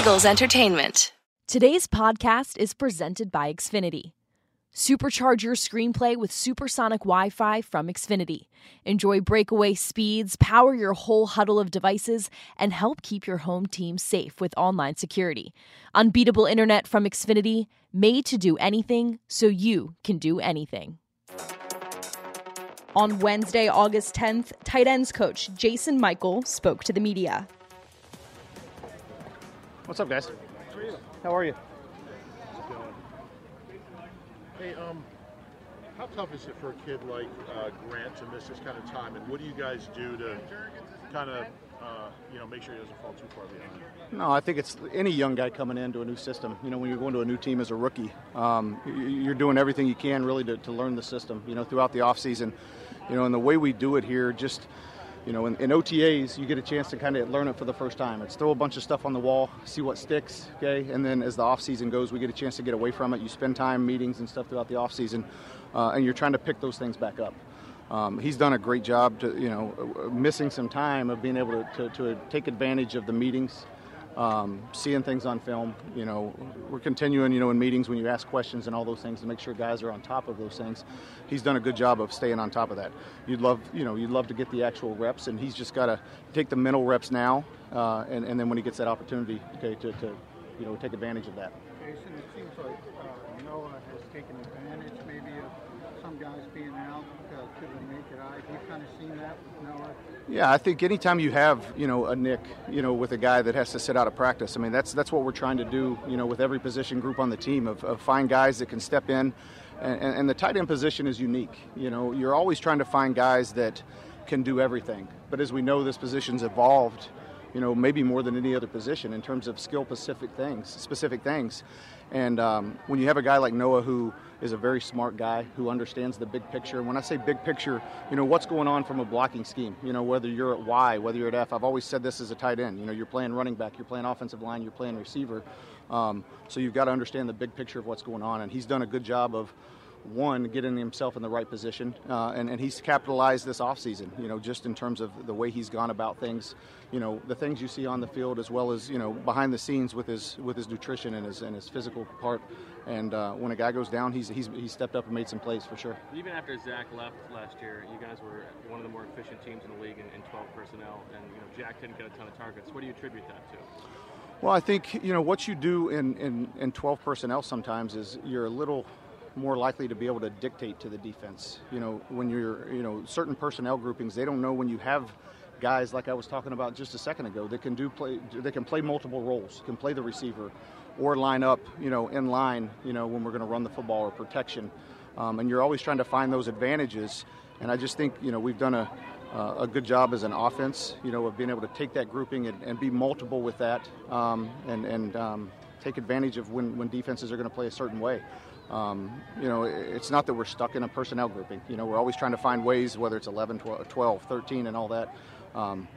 Eagles Entertainment. Today's podcast is presented by Xfinity. Supercharge your screenplay with supersonic Wi Fi from Xfinity. Enjoy breakaway speeds, power your whole huddle of devices, and help keep your home team safe with online security. Unbeatable internet from Xfinity, made to do anything so you can do anything. On Wednesday, August 10th, tight ends coach Jason Michael spoke to the media. What's up, guys? How are you? How's it going? Hey, um, how tough is it for a kid like uh, Grant to miss this kind of time, and what do you guys do to kind of, uh, you know, make sure he doesn't fall too far behind? No, I think it's any young guy coming into a new system. You know, when you're going to a new team as a rookie, um, you're doing everything you can really to, to learn the system. You know, throughout the off season, you know, and the way we do it here, just you know, in, in, OTAs, you get a chance to kind of learn it for the first time. It's throw a bunch of stuff on the wall, see what sticks, okay? And then as the off season goes, we get a chance to get away from it. You spend time meetings and stuff throughout the off season, uh, and you're trying to pick those things back up. Um, he's done a great job to, you know, missing some time of being able to, to, to take advantage of the meetings um, seeing things on film. You know, we're continuing, you know, in meetings when you ask questions and all those things to make sure guys are on top of those things. He's done a good job of staying on top of that. You'd love, you know, you'd love to get the actual reps, and he's just got to take the mental reps now, uh, and, and then when he gets that opportunity, okay, to, to you know, take advantage of that. Jason, it seems like uh, Noah has taken advantage maybe of some guys being out the naked eye. Have you kind of seen that with Noah? Yeah, I think anytime you have you know a nick, you know, with a guy that has to sit out of practice, I mean that's that's what we're trying to do, you know, with every position group on the team of, of find guys that can step in, and, and the tight end position is unique. You know, you're always trying to find guys that can do everything, but as we know, this position's evolved you know, maybe more than any other position in terms of skill specific things, specific things. And um, when you have a guy like Noah who is a very smart guy who understands the big picture, and when I say big picture, you know, what's going on from a blocking scheme, you know, whether you're at Y, whether you're at F, I've always said this as a tight end, you know, you're playing running back, you're playing offensive line, you're playing receiver. Um, so you've got to understand the big picture of what's going on, and he's done a good job of one, getting himself in the right position, uh, and, and he's capitalized this offseason, you know, just in terms of the way he's gone about things, you know, the things you see on the field as well as, you know, behind the scenes with his with his nutrition and his and his physical part. And uh, when a guy goes down, he's, he's he's stepped up and made some plays for sure. Even after Zach left last year, you guys were one of the more efficient teams in the league in, in 12 personnel, and you know Jack didn't get a ton of targets. What do you attribute that to? Well, I think you know what you do in, in, in 12 personnel sometimes is you're a little more likely to be able to dictate to the defense. You know, when you're, you know, certain personnel groupings, they don't know when you have guys like I was talking about just a second ago that can do play, they can play multiple roles, can play the receiver, or line up, you know, in line, you know, when we're going to run the football or protection. Um, and you're always trying to find those advantages. And I just think, you know, we've done a, uh, a good job as an offense, you know, of being able to take that grouping and, and be multiple with that, um, and and um, take advantage of when when defenses are going to play a certain way. Um, you know, it's not that we're stuck in a personnel grouping. You know, we're always trying to find ways, whether it's 11, 12, 12 13, and all that. Um,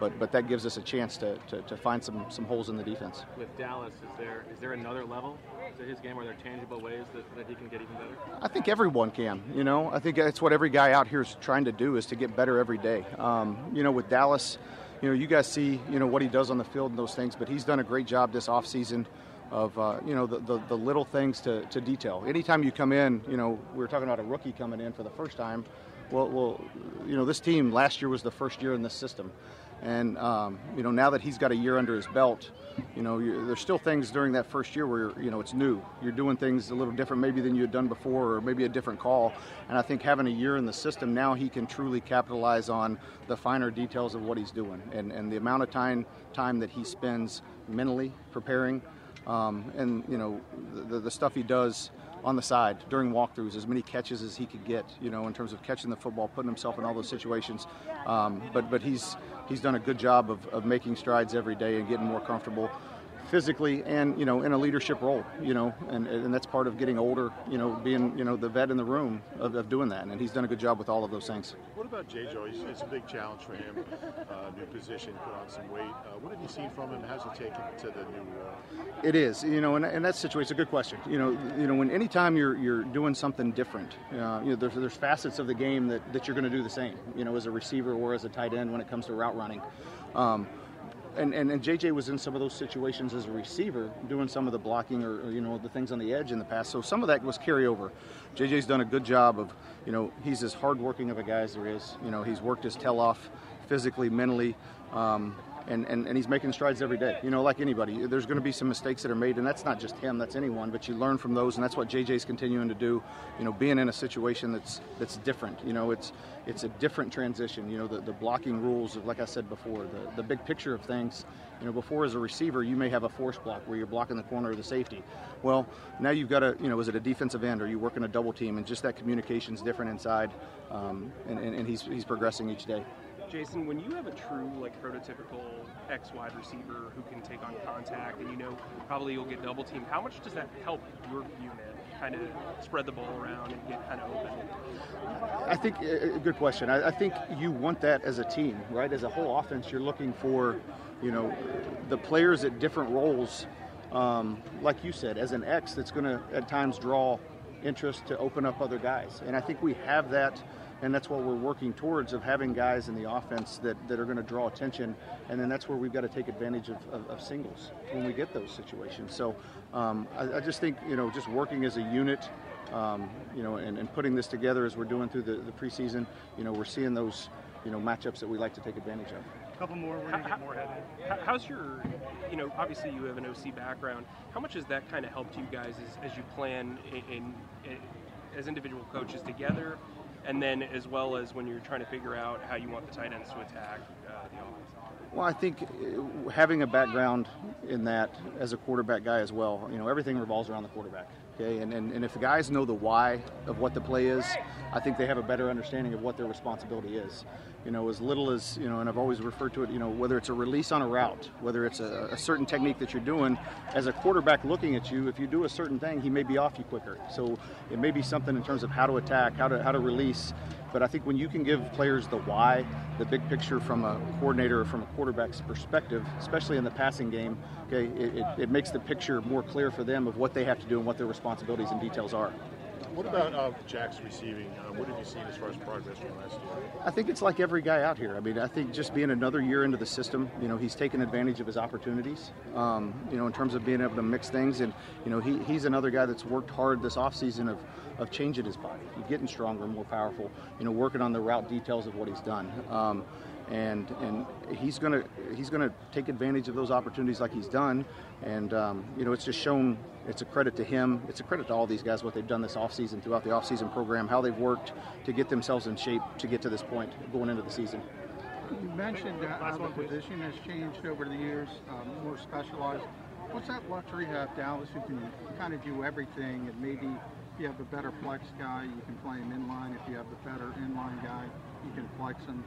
but but that gives us a chance to, to, to, find some, some holes in the defense. With Dallas, is there is there another level to his game? Are there are tangible ways that, that he can get even better? I think everyone can. You know, I think that's what every guy out here is trying to do is to get better every day. Um, you know, with Dallas, you know, you guys see you know what he does on the field and those things, but he's done a great job this offseason of uh, you know the, the, the, little things to, to detail. Anytime you come in, you know we were talking about a rookie coming in for the first time. Well, well, you know this team last year was the first year in this system, and um, you know now that he's got a year under his belt, you know there's still things during that first year where you know it's new. You're doing things a little different maybe than you had done before, or maybe a different call. And I think having a year in the system now, he can truly capitalize on the finer details of what he's doing, and and the amount of time time that he spends mentally preparing. Um, and you know the, the stuff he does on the side during walkthroughs, as many catches as he could get, you know, in terms of catching the football, putting himself in all those situations. Um, but but he's he's done a good job of, of making strides every day and getting more comfortable physically and you know in a leadership role you know and, and that's part of getting older you know being you know the vet in the room of, of doing that and he's done a good job with all of those things. What about JJ? It's a big challenge for him uh, new position put on some weight. Uh, what have you seen from him? How's he taken to the new role it is you know in, in that situation. It's a good question. You know you know when anytime you're you're doing something different uh, you know there's, there's facets of the game that, that you're going to do the same you know as a receiver or as a tight end when it comes to route running. Um, and, and, and JJ was in some of those situations as a receiver, doing some of the blocking or, or, you know the things on the edge in the past. So some of that was carryover. JJ's done a good job of you know he's as hardworking of a guy as there is. You know he's worked his tail off physically, mentally. Um, and, and, and he's making strides every day. You know, like anybody, there's going to be some mistakes that are made, and that's not just him, that's anyone. But you learn from those, and that's what JJ's continuing to do. You know, being in a situation that's that's different. You know, it's it's a different transition. You know, the, the blocking rules, like I said before, the, the big picture of things. You know, before as a receiver, you may have a force block where you're blocking the corner of the safety. Well, now you've got a, you know, is it a defensive end or you working a double team, and just that communication's different inside, um, and, and, and he's he's progressing each day. Jason, when you have a true, like, prototypical X wide receiver who can take on contact and you know probably you'll get double teamed, how much does that help your unit kind of spread the ball around and get kind of open? I think, a good question. I, I think you want that as a team, right? As a whole offense, you're looking for, you know, the players at different roles, um, like you said, as an X that's going to at times draw interest to open up other guys. And I think we have that and that's what we're working towards of having guys in the offense that, that are going to draw attention. And then that's where we've got to take advantage of, of, of singles when we get those situations. So um, I, I, just think you know just working as a unit um, you know and, and, putting this together as we're doing through the, the preseason you know we're seeing those you know matchups that we like to take advantage of. Couple more we're to get more headed how's your you know obviously you have an oc background. How much has that kind of helped you guys as, as you plan in, in as individual coaches together and then as well as when you're trying to figure out how you want the tight ends to attack uh, the offense? Well, I think uh, having a background in that as a quarterback guy as well, you know, everything revolves around the quarterback. Okay, and, and, and if the guys know the why of what the play is, I think they have a better understanding of what their responsibility is you know, as little as, you know, and I've always referred to it, you know, whether it's a release on a route, whether it's a, a, certain technique that you're doing, as a quarterback looking at you, if you do a certain thing, he may be off you quicker. So it may be something in terms of how to attack, how to, how to release. But I think when you can give players the why, the big picture from a coordinator or from a quarterback's perspective, especially in the passing game, okay, it, it, it makes the picture more clear for them of what they have to do and what their responsibilities and details are. What about uh, Jack's receiving? Uh, what have you seen as far as progress from last year? I think it's like every guy out here. I mean, I think just being another year into the system, you know, he's taken advantage of his opportunities, um, you know, in terms of being able to mix things. And, you know, he, he's another guy that's worked hard this offseason of, of changing his body, getting stronger, more powerful, you know, working on the route details of what he's done. Um, and and he's gonna he's gonna take advantage of those opportunities like he's done, and um, you know it's just shown it's a credit to him. It's a credit to all these guys what they've done this offseason throughout the offseason program, how they've worked to get themselves in shape to get to this point going into the season. You mentioned that how the position has changed over the years, um, more specialized. What's that luxury have Dallas who can kind of do everything and maybe you have a better flex guy, you can play him in line. If you have the better inline guy, you can flex him.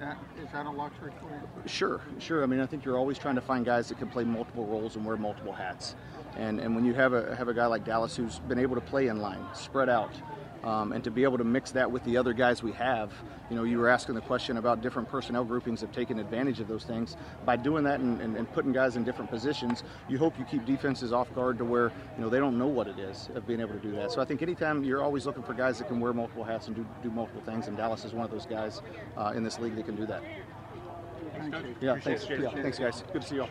That, is that a luxury for you? Sure, sure. I mean, I think you're always trying to find guys that can play multiple roles and wear multiple hats. And, and when you have a, have a guy like Dallas who's been able to play in line, spread out, um, and to be able to mix that with the other guys we have, you know, you were asking the question about different personnel groupings have taken advantage of those things. By doing that and, and, and, putting guys in different positions, you hope you keep defenses off guard to where, you know, they don't know what it is of being able to do that. So I think anytime you're always looking for guys that can wear multiple hats and do, do multiple things, and Dallas is one of those guys uh, in this league that can do that. Thanks, yeah, thanks, yeah, thanks, guys. Good to see you all.